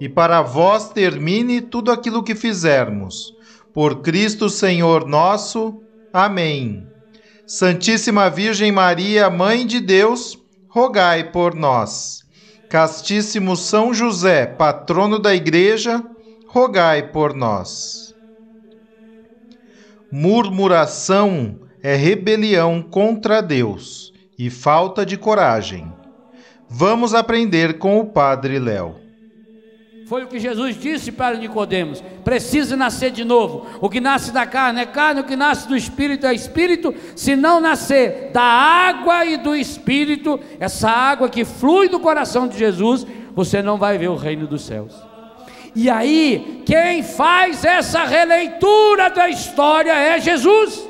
e para vós termine tudo aquilo que fizermos. Por Cristo Senhor nosso. Amém. Santíssima Virgem Maria, Mãe de Deus, rogai por nós. Castíssimo São José, patrono da Igreja, rogai por nós. Murmuração é rebelião contra Deus e falta de coragem. Vamos aprender com o Padre Léo. Foi o que Jesus disse para Nicodemos: precisa nascer de novo. O que nasce da carne é carne, o que nasce do espírito é espírito. Se não nascer da água e do espírito, essa água que flui do coração de Jesus, você não vai ver o reino dos céus. E aí, quem faz essa releitura da história é Jesus.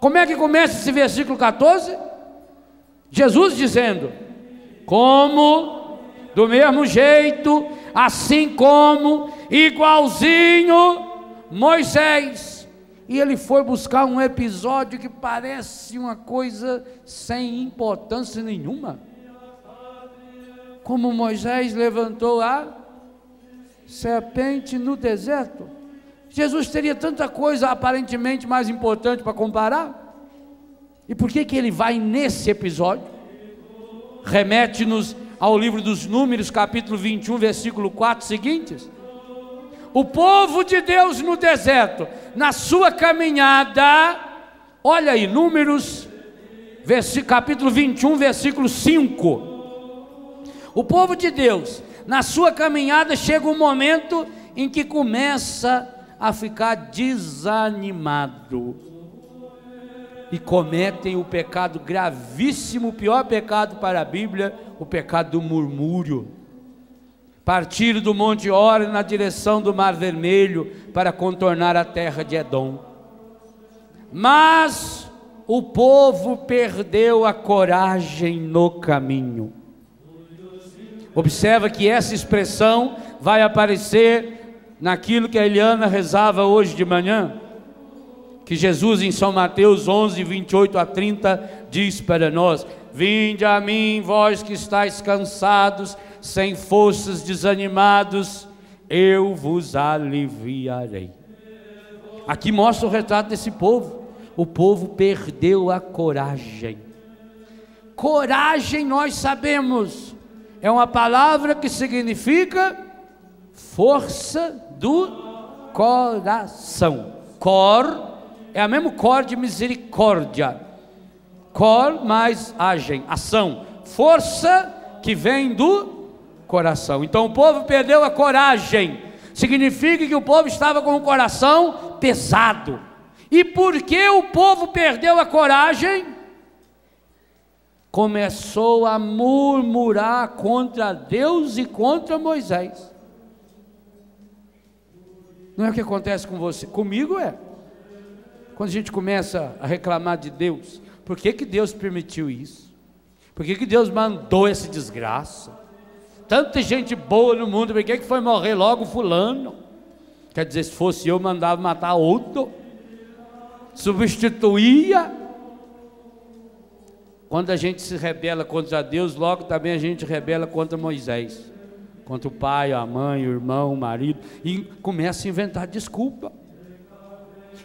Como é que começa esse versículo 14? Jesus dizendo: Como do mesmo jeito, assim como, igualzinho, Moisés. E ele foi buscar um episódio que parece uma coisa sem importância nenhuma. Como Moisés levantou a serpente no deserto. Jesus teria tanta coisa aparentemente mais importante para comparar. E por que, que ele vai nesse episódio? Remete-nos ao livro dos Números, capítulo 21, versículo 4 seguintes. O povo de Deus no deserto, na sua caminhada, olha aí, Números, capítulo 21, versículo 5. O povo de Deus, na sua caminhada, chega um momento em que começa a ficar desanimado e cometem o pecado gravíssimo, o pior pecado para a Bíblia, o pecado do murmúrio. Partiram do Monte Ora na direção do Mar Vermelho para contornar a terra de Edom. Mas o povo perdeu a coragem no caminho. Observa que essa expressão vai aparecer naquilo que a Eliana rezava hoje de manhã que Jesus em São Mateus 11, 28 a 30 diz para nós: Vinde a mim, vós que estáis cansados, sem forças, desanimados, eu vos aliviarei. Aqui mostra o retrato desse povo. O povo perdeu a coragem. Coragem, nós sabemos, é uma palavra que significa força do coração. Cor é a mesma cor de misericórdia. Cor mais agem, ação, força que vem do coração. Então o povo perdeu a coragem. Significa que o povo estava com o coração pesado. E por que o povo perdeu a coragem? Começou a murmurar contra Deus e contra Moisés. Não é o que acontece com você, comigo é. Quando a gente começa a reclamar de Deus, por que, que Deus permitiu isso? Por que, que Deus mandou essa desgraça? Tanta gente boa no mundo, por que, que foi morrer logo fulano? Quer dizer, se fosse eu, mandava matar outro. Substituía. Quando a gente se rebela contra Deus, logo também a gente rebela contra Moisés. Contra o pai, a mãe, o irmão, o marido. E começa a inventar desculpa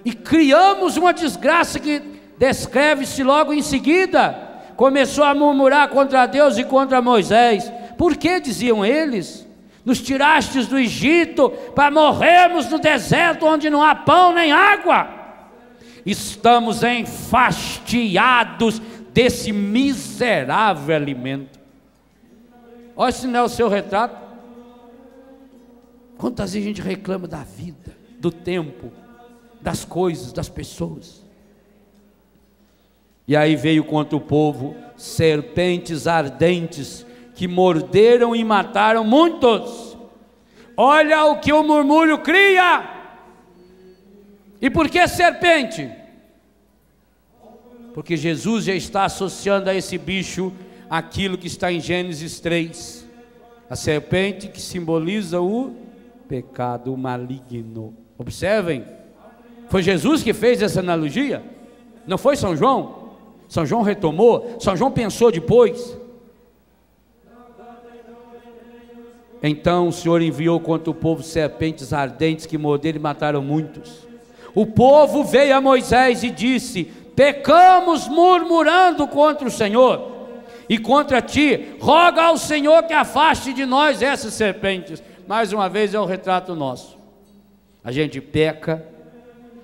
e criamos uma desgraça que descreve-se logo em seguida. Começou a murmurar contra Deus e contra Moisés. Por que diziam eles? Nos tirastes do Egito para morrermos no deserto onde não há pão nem água. estamos enfastiados desse miserável alimento. Olha se não é o seu retrato. Quantas vezes a gente reclama da vida, do tempo, das coisas, das pessoas. E aí veio contra o povo serpentes ardentes que morderam e mataram muitos. Olha o que o murmúrio cria. E por que serpente? Porque Jesus já está associando a esse bicho aquilo que está em Gênesis 3. A serpente que simboliza o pecado maligno. Observem, foi Jesus que fez essa analogia, não foi São João? São João retomou, São João pensou depois. Então o Senhor enviou contra o povo serpentes ardentes que morderam e mataram muitos. O povo veio a Moisés e disse: Pecamos murmurando contra o Senhor e contra ti, roga ao Senhor que afaste de nós essas serpentes. Mais uma vez é o retrato nosso. A gente peca,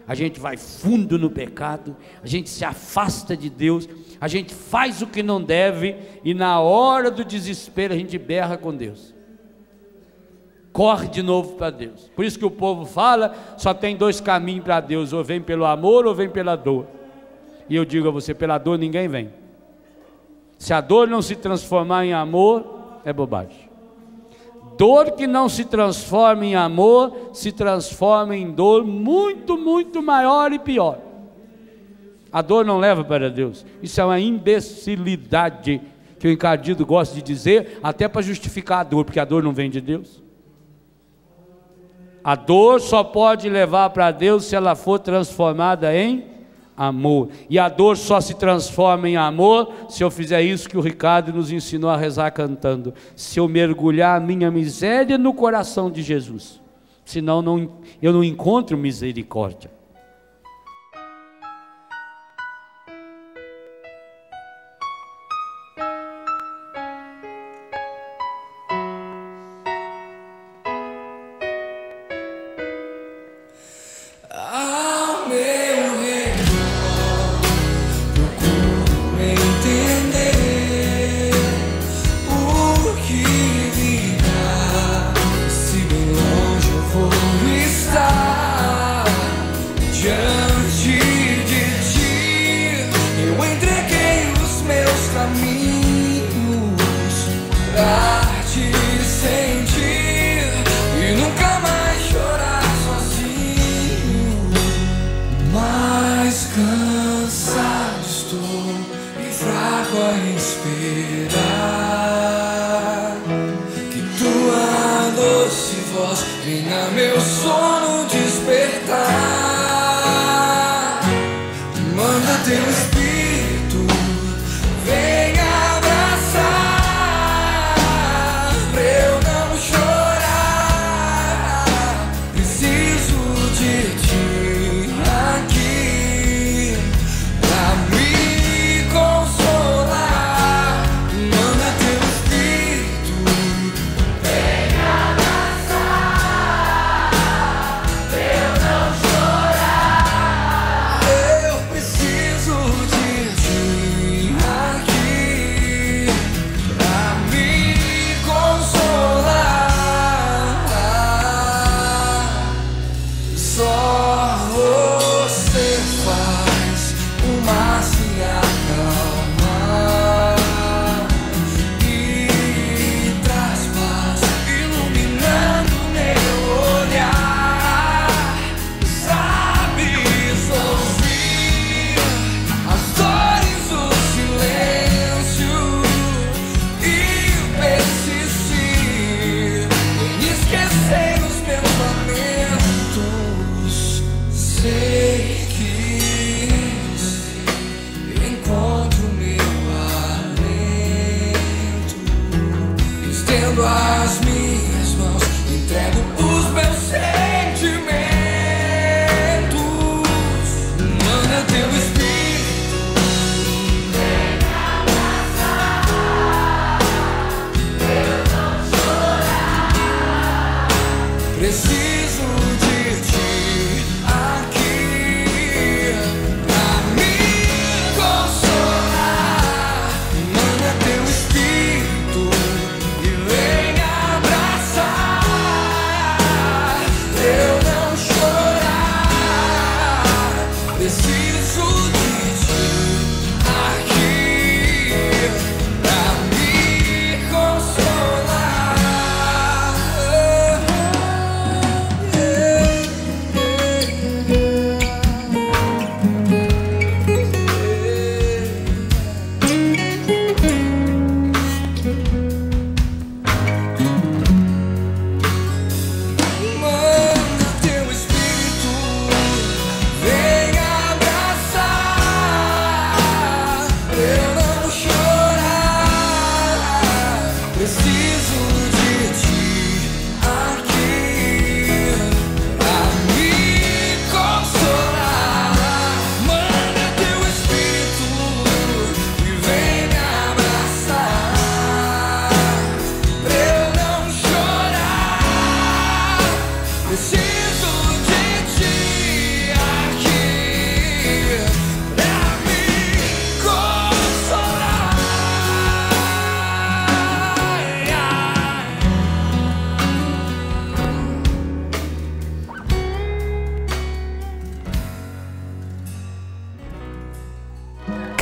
a gente vai fundo no pecado, a gente se afasta de Deus, a gente faz o que não deve e na hora do desespero a gente berra com Deus corre de novo para Deus. Por isso que o povo fala, só tem dois caminhos para Deus, ou vem pelo amor ou vem pela dor. E eu digo a você, pela dor ninguém vem. Se a dor não se transformar em amor, é bobagem. Dor que não se transforma em amor, se transforma em dor muito, muito maior e pior. A dor não leva para Deus. Isso é uma imbecilidade que o encardido gosta de dizer, até para justificar a dor, porque a dor não vem de Deus. A dor só pode levar para Deus se ela for transformada em amor. E a dor só se transforma em amor se eu fizer isso que o Ricardo nos ensinou a rezar cantando. Se eu mergulhar a minha miséria no coração de Jesus. Senão não, eu não encontro misericórdia.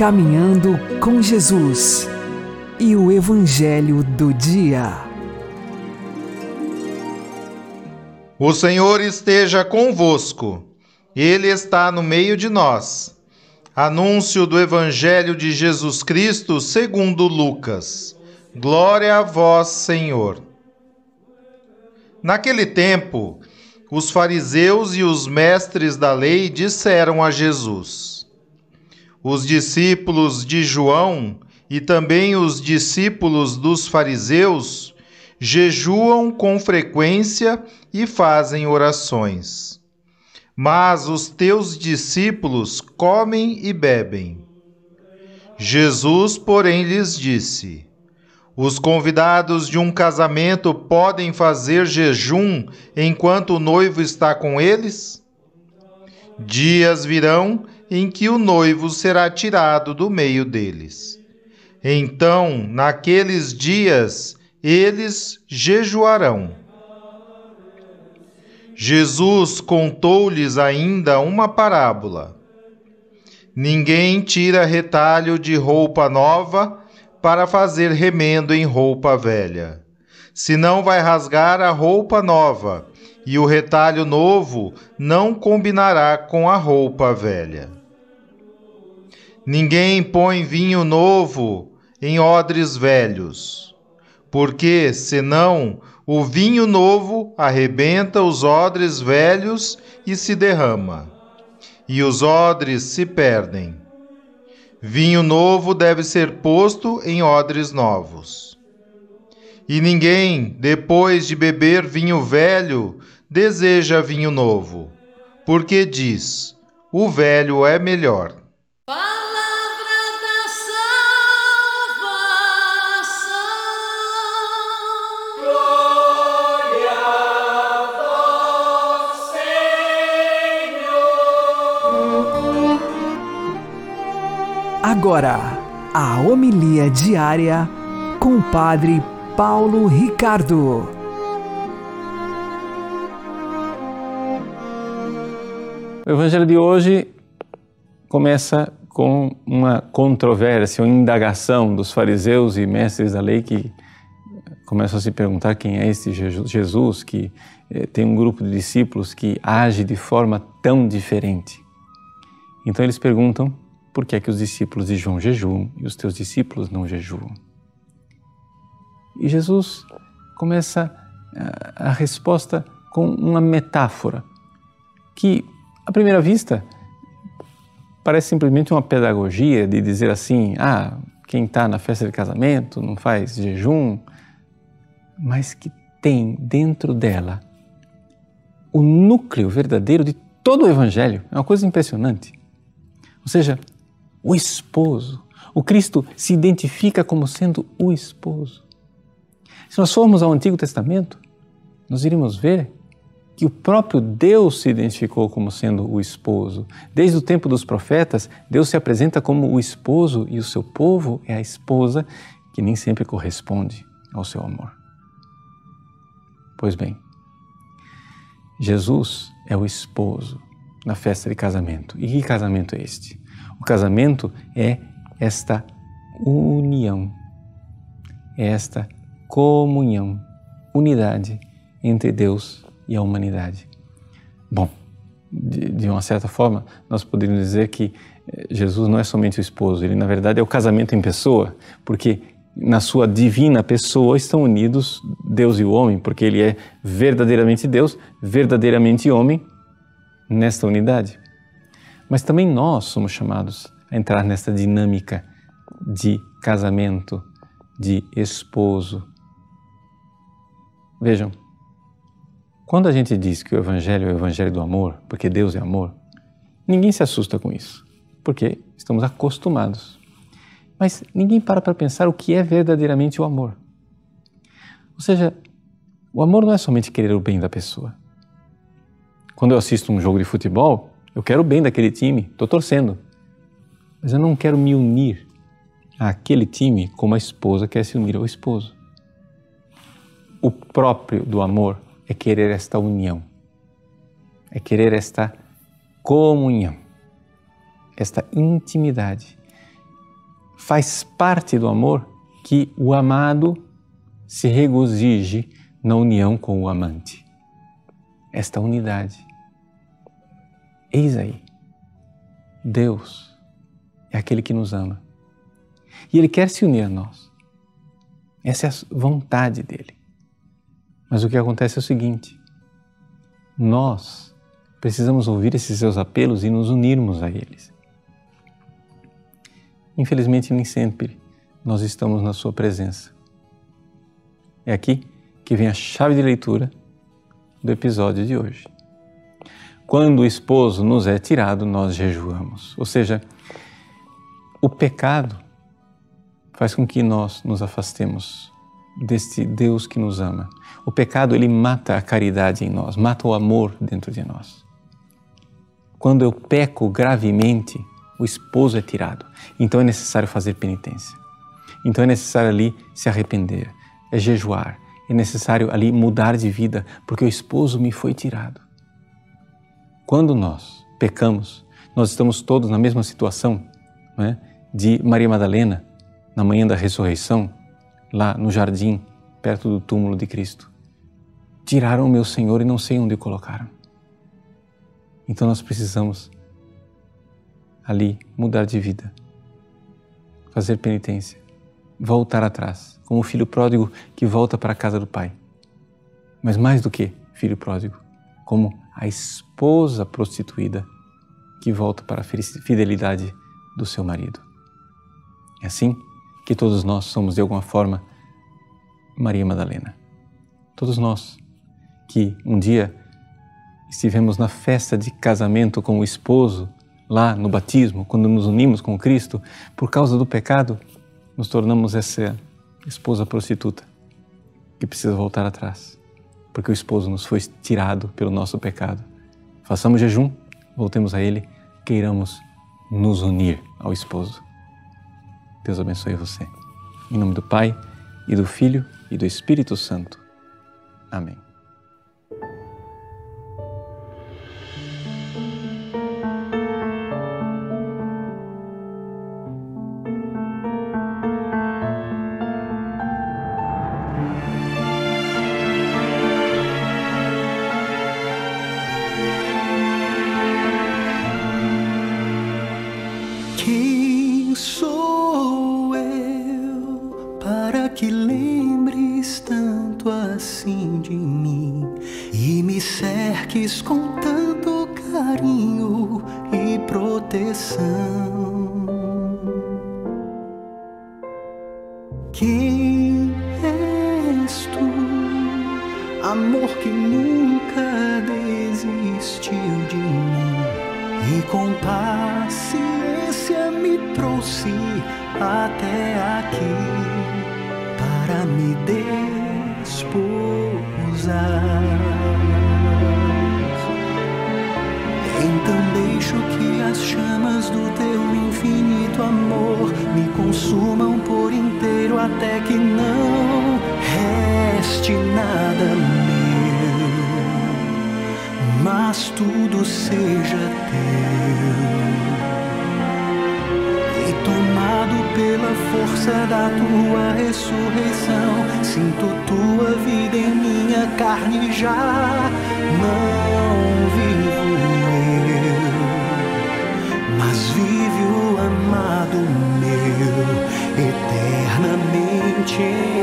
Caminhando com Jesus e o Evangelho do Dia. O Senhor esteja convosco, Ele está no meio de nós. Anúncio do Evangelho de Jesus Cristo segundo Lucas. Glória a vós, Senhor. Naquele tempo, os fariseus e os mestres da lei disseram a Jesus: Os discípulos de João e também os discípulos dos fariseus jejuam com frequência e fazem orações. Mas os teus discípulos comem e bebem. Jesus, porém, lhes disse: Os convidados de um casamento podem fazer jejum enquanto o noivo está com eles? Dias virão em que o noivo será tirado do meio deles. Então, naqueles dias, eles jejuarão. Jesus contou-lhes ainda uma parábola. Ninguém tira retalho de roupa nova para fazer remendo em roupa velha. Senão vai rasgar a roupa nova, e o retalho novo não combinará com a roupa velha. Ninguém põe vinho novo em odres velhos, porque, senão, o vinho novo arrebenta os odres velhos e se derrama, e os odres se perdem. Vinho novo deve ser posto em odres novos. E ninguém, depois de beber vinho velho, deseja vinho novo, porque diz: o velho é melhor. Agora, a homilia diária com o Padre Paulo Ricardo. O Evangelho de hoje começa com uma controvérsia, uma indagação dos fariseus e mestres da lei que começam a se perguntar quem é este Jesus que eh, tem um grupo de discípulos que age de forma tão diferente. Então eles perguntam por que é que os discípulos de João jejuam e os teus discípulos não jejuam? E Jesus começa a resposta com uma metáfora que, à primeira vista, parece simplesmente uma pedagogia de dizer assim: ah, quem está na festa de casamento não faz jejum, mas que tem dentro dela o núcleo verdadeiro de todo o Evangelho. É uma coisa impressionante. Ou seja, o esposo. O Cristo se identifica como sendo o esposo. Se nós formos ao Antigo Testamento, nós iremos ver que o próprio Deus se identificou como sendo o esposo. Desde o tempo dos profetas, Deus se apresenta como o esposo e o seu povo é a esposa que nem sempre corresponde ao seu amor. Pois bem, Jesus é o esposo na festa de casamento. E que casamento é este? O casamento é esta união, é esta comunhão, unidade entre Deus e a humanidade. Bom, de, uma certa forma, nós poderíamos dizer que eh, Jesus não é somente o esposo, ele na verdade é o casamento em pessoa, porque na sua divina pessoa estão unidos Deus e o homem, porque ele é verdadeiramente Deus, verdadeiramente homem nesta unidade. Mas também nós somos chamados a entrar nessa dinâmica de casamento, de esposo. Vejam, quando a gente diz que o Evangelho é o Evangelho do amor, porque Deus é amor, ninguém se assusta com isso, porque estamos acostumados. Mas ninguém para para pensar o que é verdadeiramente o amor. Ou seja, o amor não é somente querer o bem da pessoa. Quando eu assisto um jogo de futebol, eu quero o bem daquele time, estou torcendo. Mas eu não quero me unir àquele time como a esposa quer se unir ao esposo. O próprio do amor é querer esta união, é querer esta comunhão, esta intimidade faz parte do amor que o amado se regozije na união com o amante. Esta unidade. Eis aí. Deus é aquele que nos ama. E Ele quer se unir a nós. Essa é a vontade dele. Mas o que acontece é o seguinte: nós precisamos ouvir esses seus apelos e nos unirmos a eles. Infelizmente, nem sempre nós estamos na Sua presença. É aqui que vem a chave de leitura do episódio de hoje. Quando o esposo nos é tirado, nós jejuamos. Ou seja, o pecado faz com que nós nos afastemos deste Deus que nos ama. O pecado ele mata a caridade em nós, mata o amor dentro de nós. Quando eu peco gravemente, o esposo é tirado. Então é necessário fazer penitência. Então é necessário ali se arrepender, é jejuar, é necessário ali mudar de vida, porque o esposo me foi tirado. Quando nós pecamos, nós estamos todos na mesma situação é? de Maria Madalena, na manhã da ressurreição, lá no jardim, perto do túmulo de Cristo. Tiraram o meu Senhor e não sei onde o colocaram. Então nós precisamos ali mudar de vida, fazer penitência, voltar atrás, como o filho pródigo que volta para a casa do pai. Mas mais do que filho pródigo, como a esposa prostituída que volta para a fidelidade do seu marido. É assim que todos nós somos de alguma forma Maria Madalena. Todos nós que um dia estivemos na festa de casamento com o esposo, lá no batismo, quando nos unimos com Cristo, por causa do pecado, nos tornamos essa esposa prostituta que precisa voltar atrás, porque o esposo nos foi tirado pelo nosso pecado. Façamos jejum, voltemos a Ele, queiramos nos unir ao esposo. Deus abençoe você. Em nome do Pai, e do Filho, e do Espírito Santo. Amém. esconde.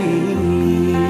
雨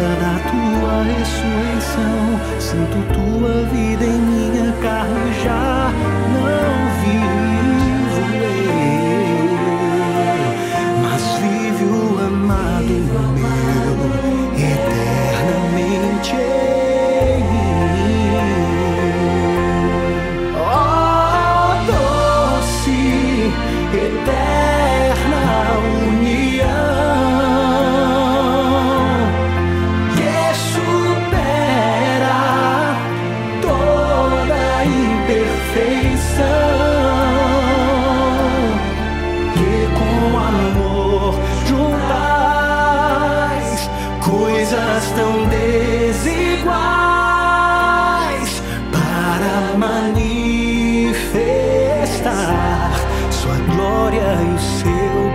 força da tua ressurreição, sinto tua vida em minha carne já manifestar sua glória e o seu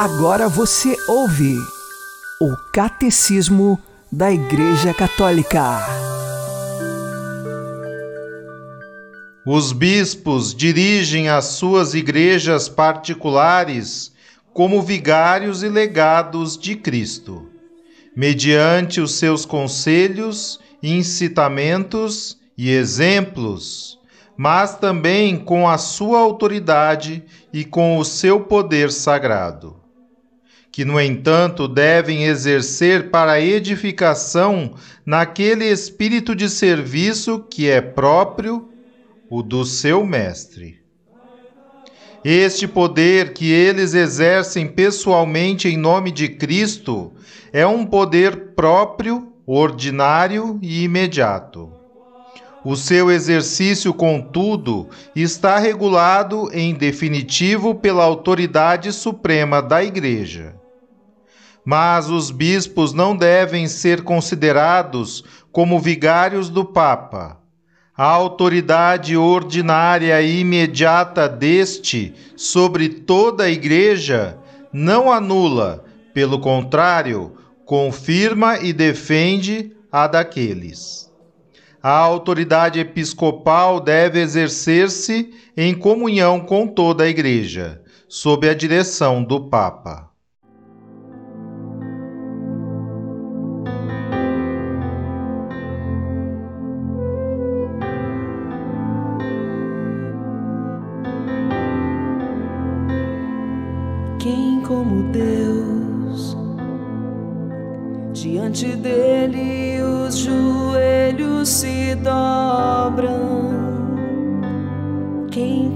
Agora você ouve o Catecismo da Igreja Católica. Os bispos dirigem as suas igrejas particulares como vigários e legados de Cristo, mediante os seus conselhos, incitamentos e exemplos, mas também com a sua autoridade e com o seu poder sagrado que, no entanto, devem exercer para edificação naquele espírito de serviço que é próprio o do seu Mestre. Este poder que eles exercem pessoalmente em nome de Cristo é um poder próprio, ordinário e imediato. O seu exercício, contudo, está regulado em definitivo pela autoridade suprema da Igreja. Mas os bispos não devem ser considerados como vigários do Papa. A autoridade ordinária e imediata deste sobre toda a Igreja não anula, pelo contrário, confirma e defende a daqueles. A autoridade episcopal deve exercer-se em comunhão com toda a Igreja, sob a direção do Papa.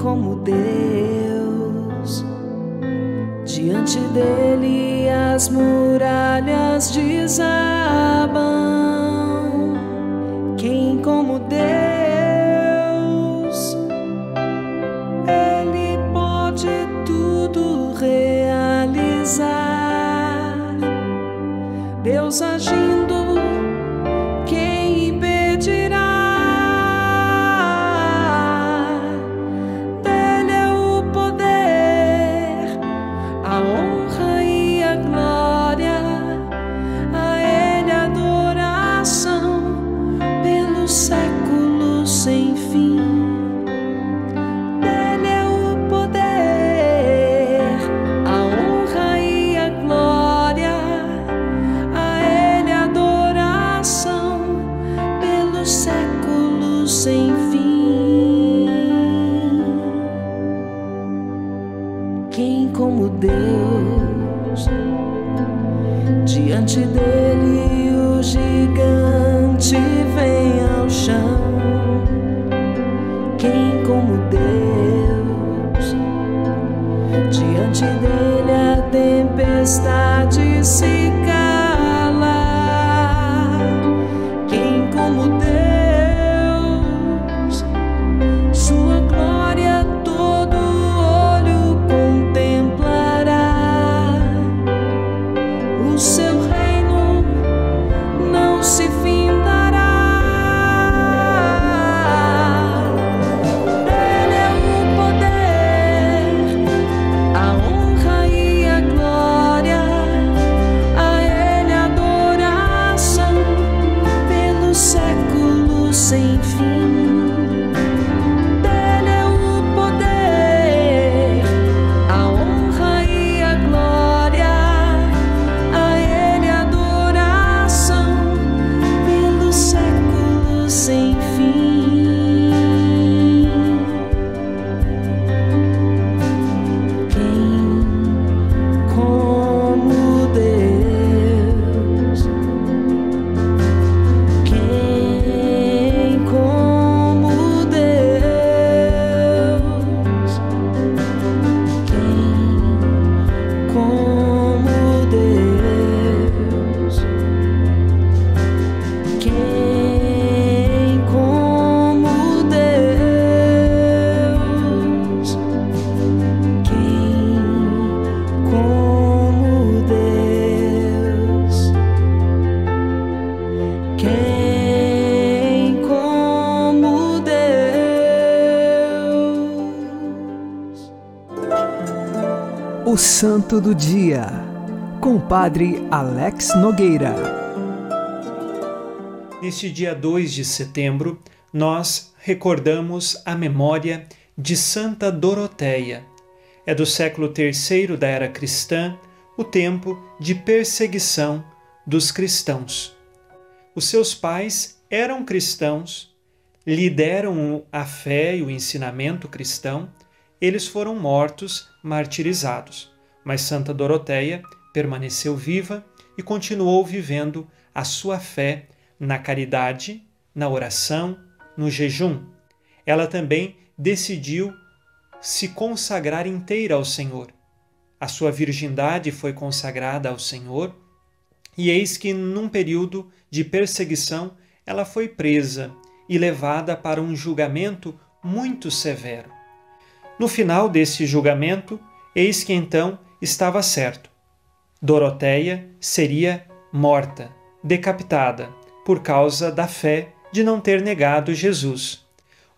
Como Deus, diante dele as muralhas desabam. Quem como Deus, Santo do Dia, com o Padre Alex Nogueira. Neste dia 2 de setembro, nós recordamos a memória de Santa Doroteia. É do século III da era cristã, o tempo de perseguição dos cristãos. Os seus pais eram cristãos, lhe deram a fé e o ensinamento cristão, eles foram mortos, martirizados. Mas Santa Doroteia permaneceu viva e continuou vivendo a sua fé na caridade, na oração, no jejum. Ela também decidiu se consagrar inteira ao Senhor. A sua virgindade foi consagrada ao Senhor, e eis que, num período de perseguição, ela foi presa e levada para um julgamento muito severo. No final desse julgamento, eis que então estava certo. Doroteia seria morta, decapitada, por causa da fé de não ter negado Jesus.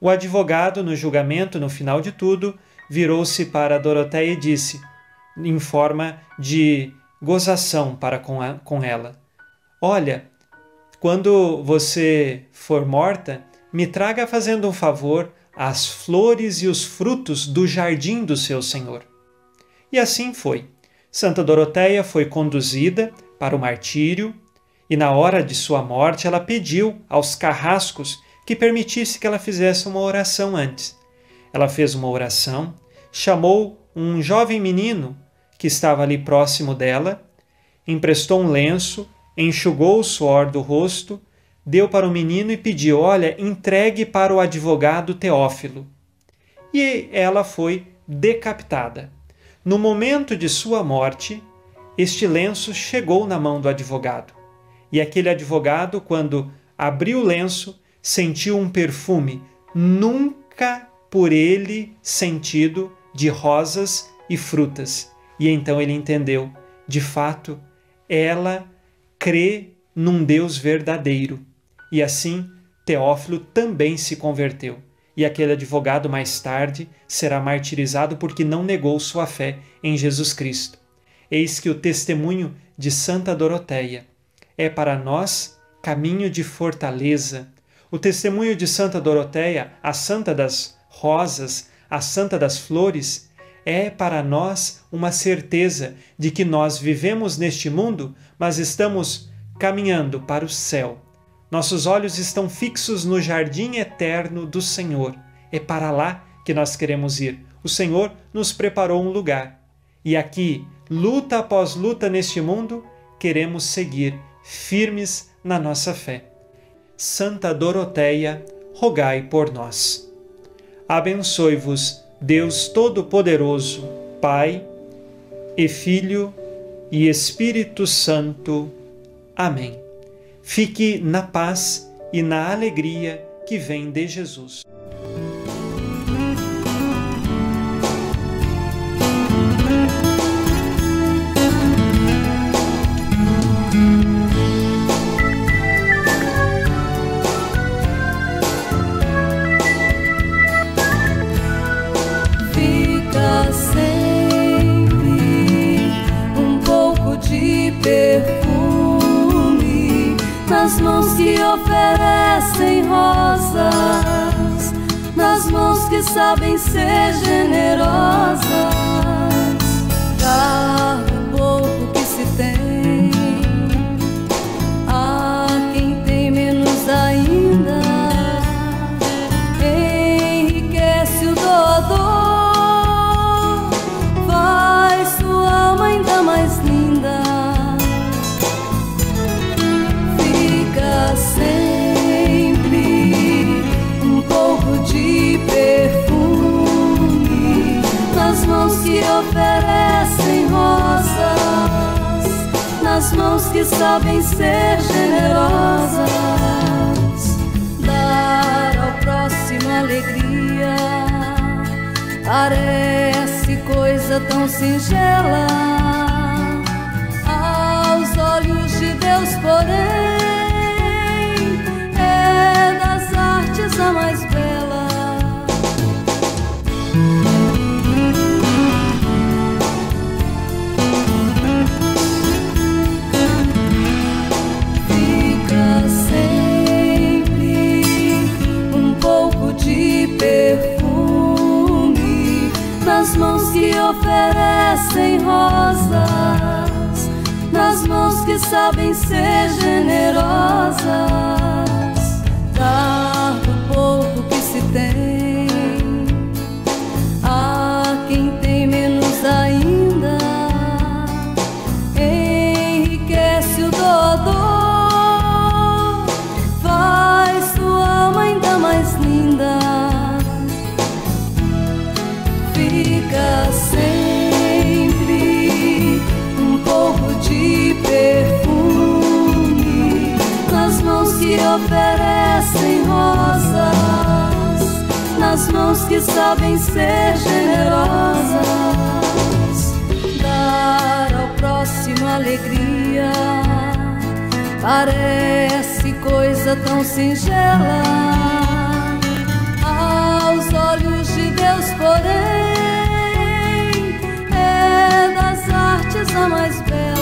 O advogado, no julgamento, no final de tudo, virou-se para Doroteia e disse, em forma de gozação para com, a, com ela: Olha, quando você for morta, me traga fazendo um favor as flores e os frutos do jardim do seu Senhor. E assim foi. Santa Doroteia foi conduzida para o martírio e, na hora de sua morte, ela pediu aos carrascos que permitisse que ela fizesse uma oração antes. Ela fez uma oração, chamou um jovem menino que estava ali próximo dela, emprestou um lenço, enxugou o suor do rosto, deu para o menino e pediu: Olha, entregue para o advogado Teófilo. E ela foi decapitada. No momento de sua morte, este lenço chegou na mão do advogado. E aquele advogado, quando abriu o lenço, sentiu um perfume nunca por ele sentido de rosas e frutas. E então ele entendeu: de fato, ela crê num Deus verdadeiro. E assim, Teófilo também se converteu. E aquele advogado mais tarde será martirizado porque não negou sua fé em Jesus Cristo. Eis que o testemunho de Santa Doroteia é para nós caminho de fortaleza. O testemunho de Santa Doroteia, a santa das rosas, a santa das flores, é para nós uma certeza de que nós vivemos neste mundo, mas estamos caminhando para o céu. Nossos olhos estão fixos no jardim eterno do Senhor. É para lá que nós queremos ir. O Senhor nos preparou um lugar. E aqui, luta após luta neste mundo, queremos seguir firmes na nossa fé. Santa Doroteia, rogai por nós. Abençoe-vos, Deus Todo-Poderoso, Pai e Filho e Espírito Santo. Amém. Fique na paz e na alegria que vem de Jesus. Mãos que sabem ser generosas. Dar nas mãos que sabem ser generosas. Dar ao próximo alegria parece coisa tão singela aos olhos de Deus, porém, é das artes a mais bela. Nas mãos que sabem ser generosas. Dar do pouco que se tem oferecem rosas, nas mãos que sabem ser generosas. Dar ao próximo alegria parece coisa tão singela aos olhos de Deus, porém, é das artes a mais bela.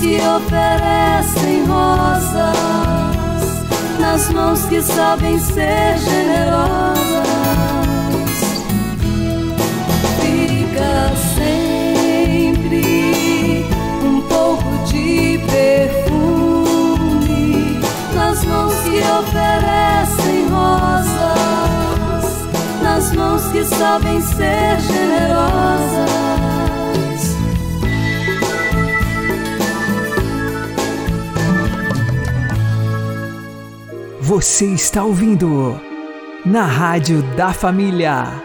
Que oferecem rosas, nas mãos que sabem ser generosas. Fica sempre um pouco de perfume nas mãos que oferecem rosas, nas mãos que sabem ser generosas. Você está ouvindo na Rádio da Família.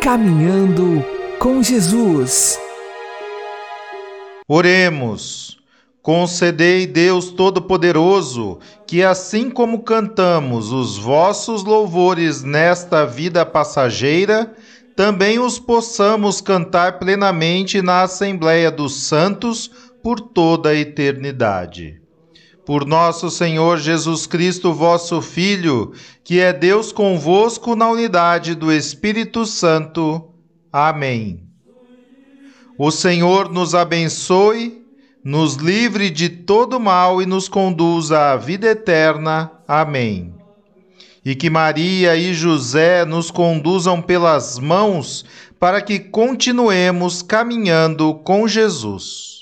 Caminhando com Jesus. Oremos. Concedei, Deus Todo-Poderoso, que assim como cantamos os vossos louvores nesta vida passageira, também os possamos cantar plenamente na Assembleia dos Santos por toda a eternidade. Por nosso Senhor Jesus Cristo, vosso Filho, que é Deus convosco na unidade do Espírito Santo. Amém. O Senhor nos abençoe, nos livre de todo mal e nos conduza à vida eterna. Amém. E que Maria e José nos conduzam pelas mãos para que continuemos caminhando com Jesus.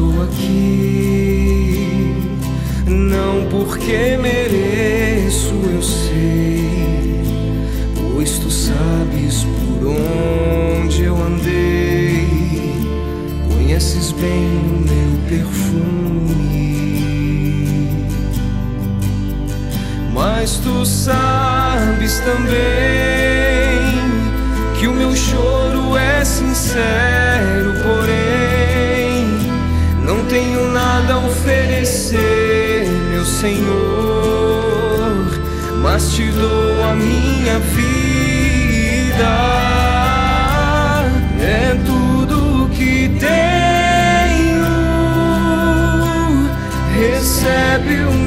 estou aqui, não porque mereço, eu sei, pois tu sabes por onde eu andei, conheces bem o meu perfume, mas tu sabes também que o meu choro é sincero. dou a minha vida. É tudo que tenho. Recebe o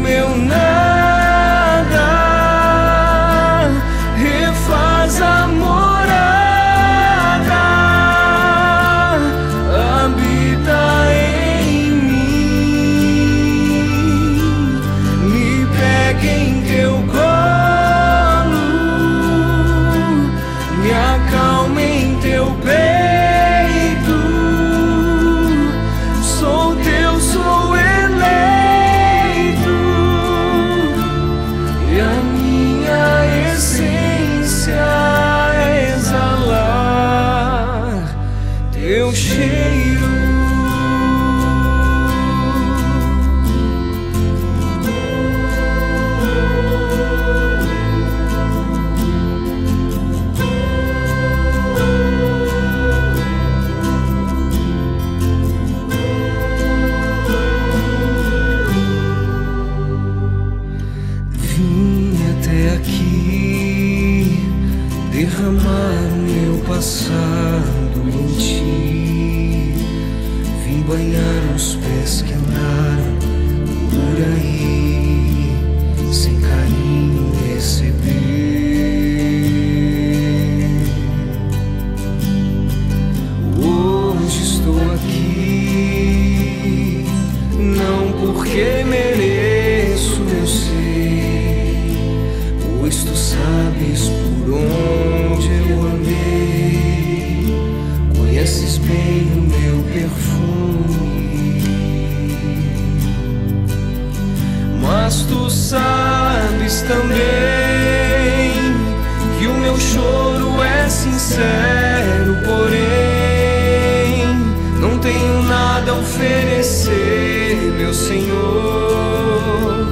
oferecer, meu Senhor,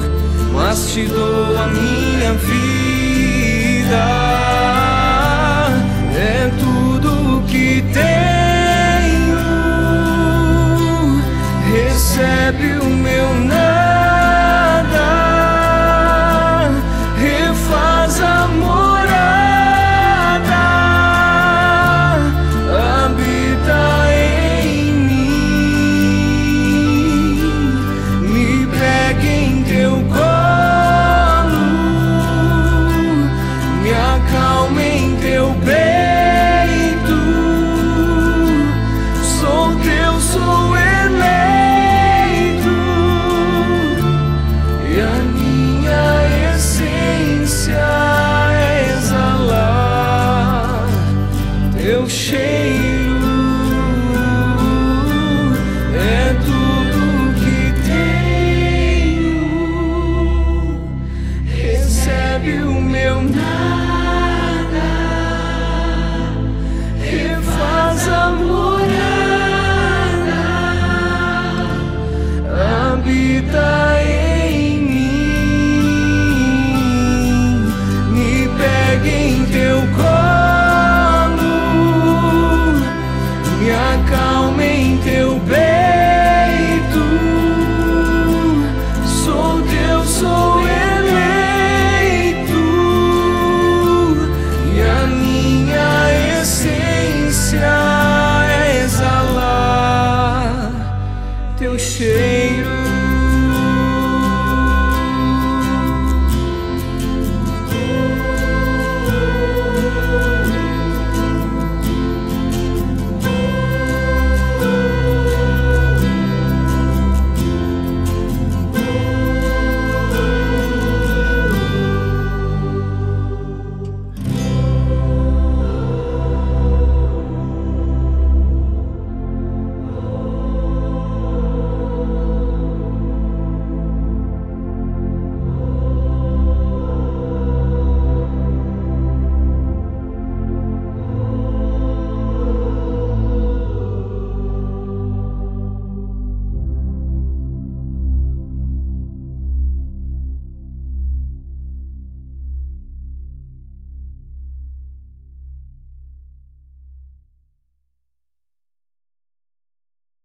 mas te dou a minha vida. É tudo o que tenho. Recebe o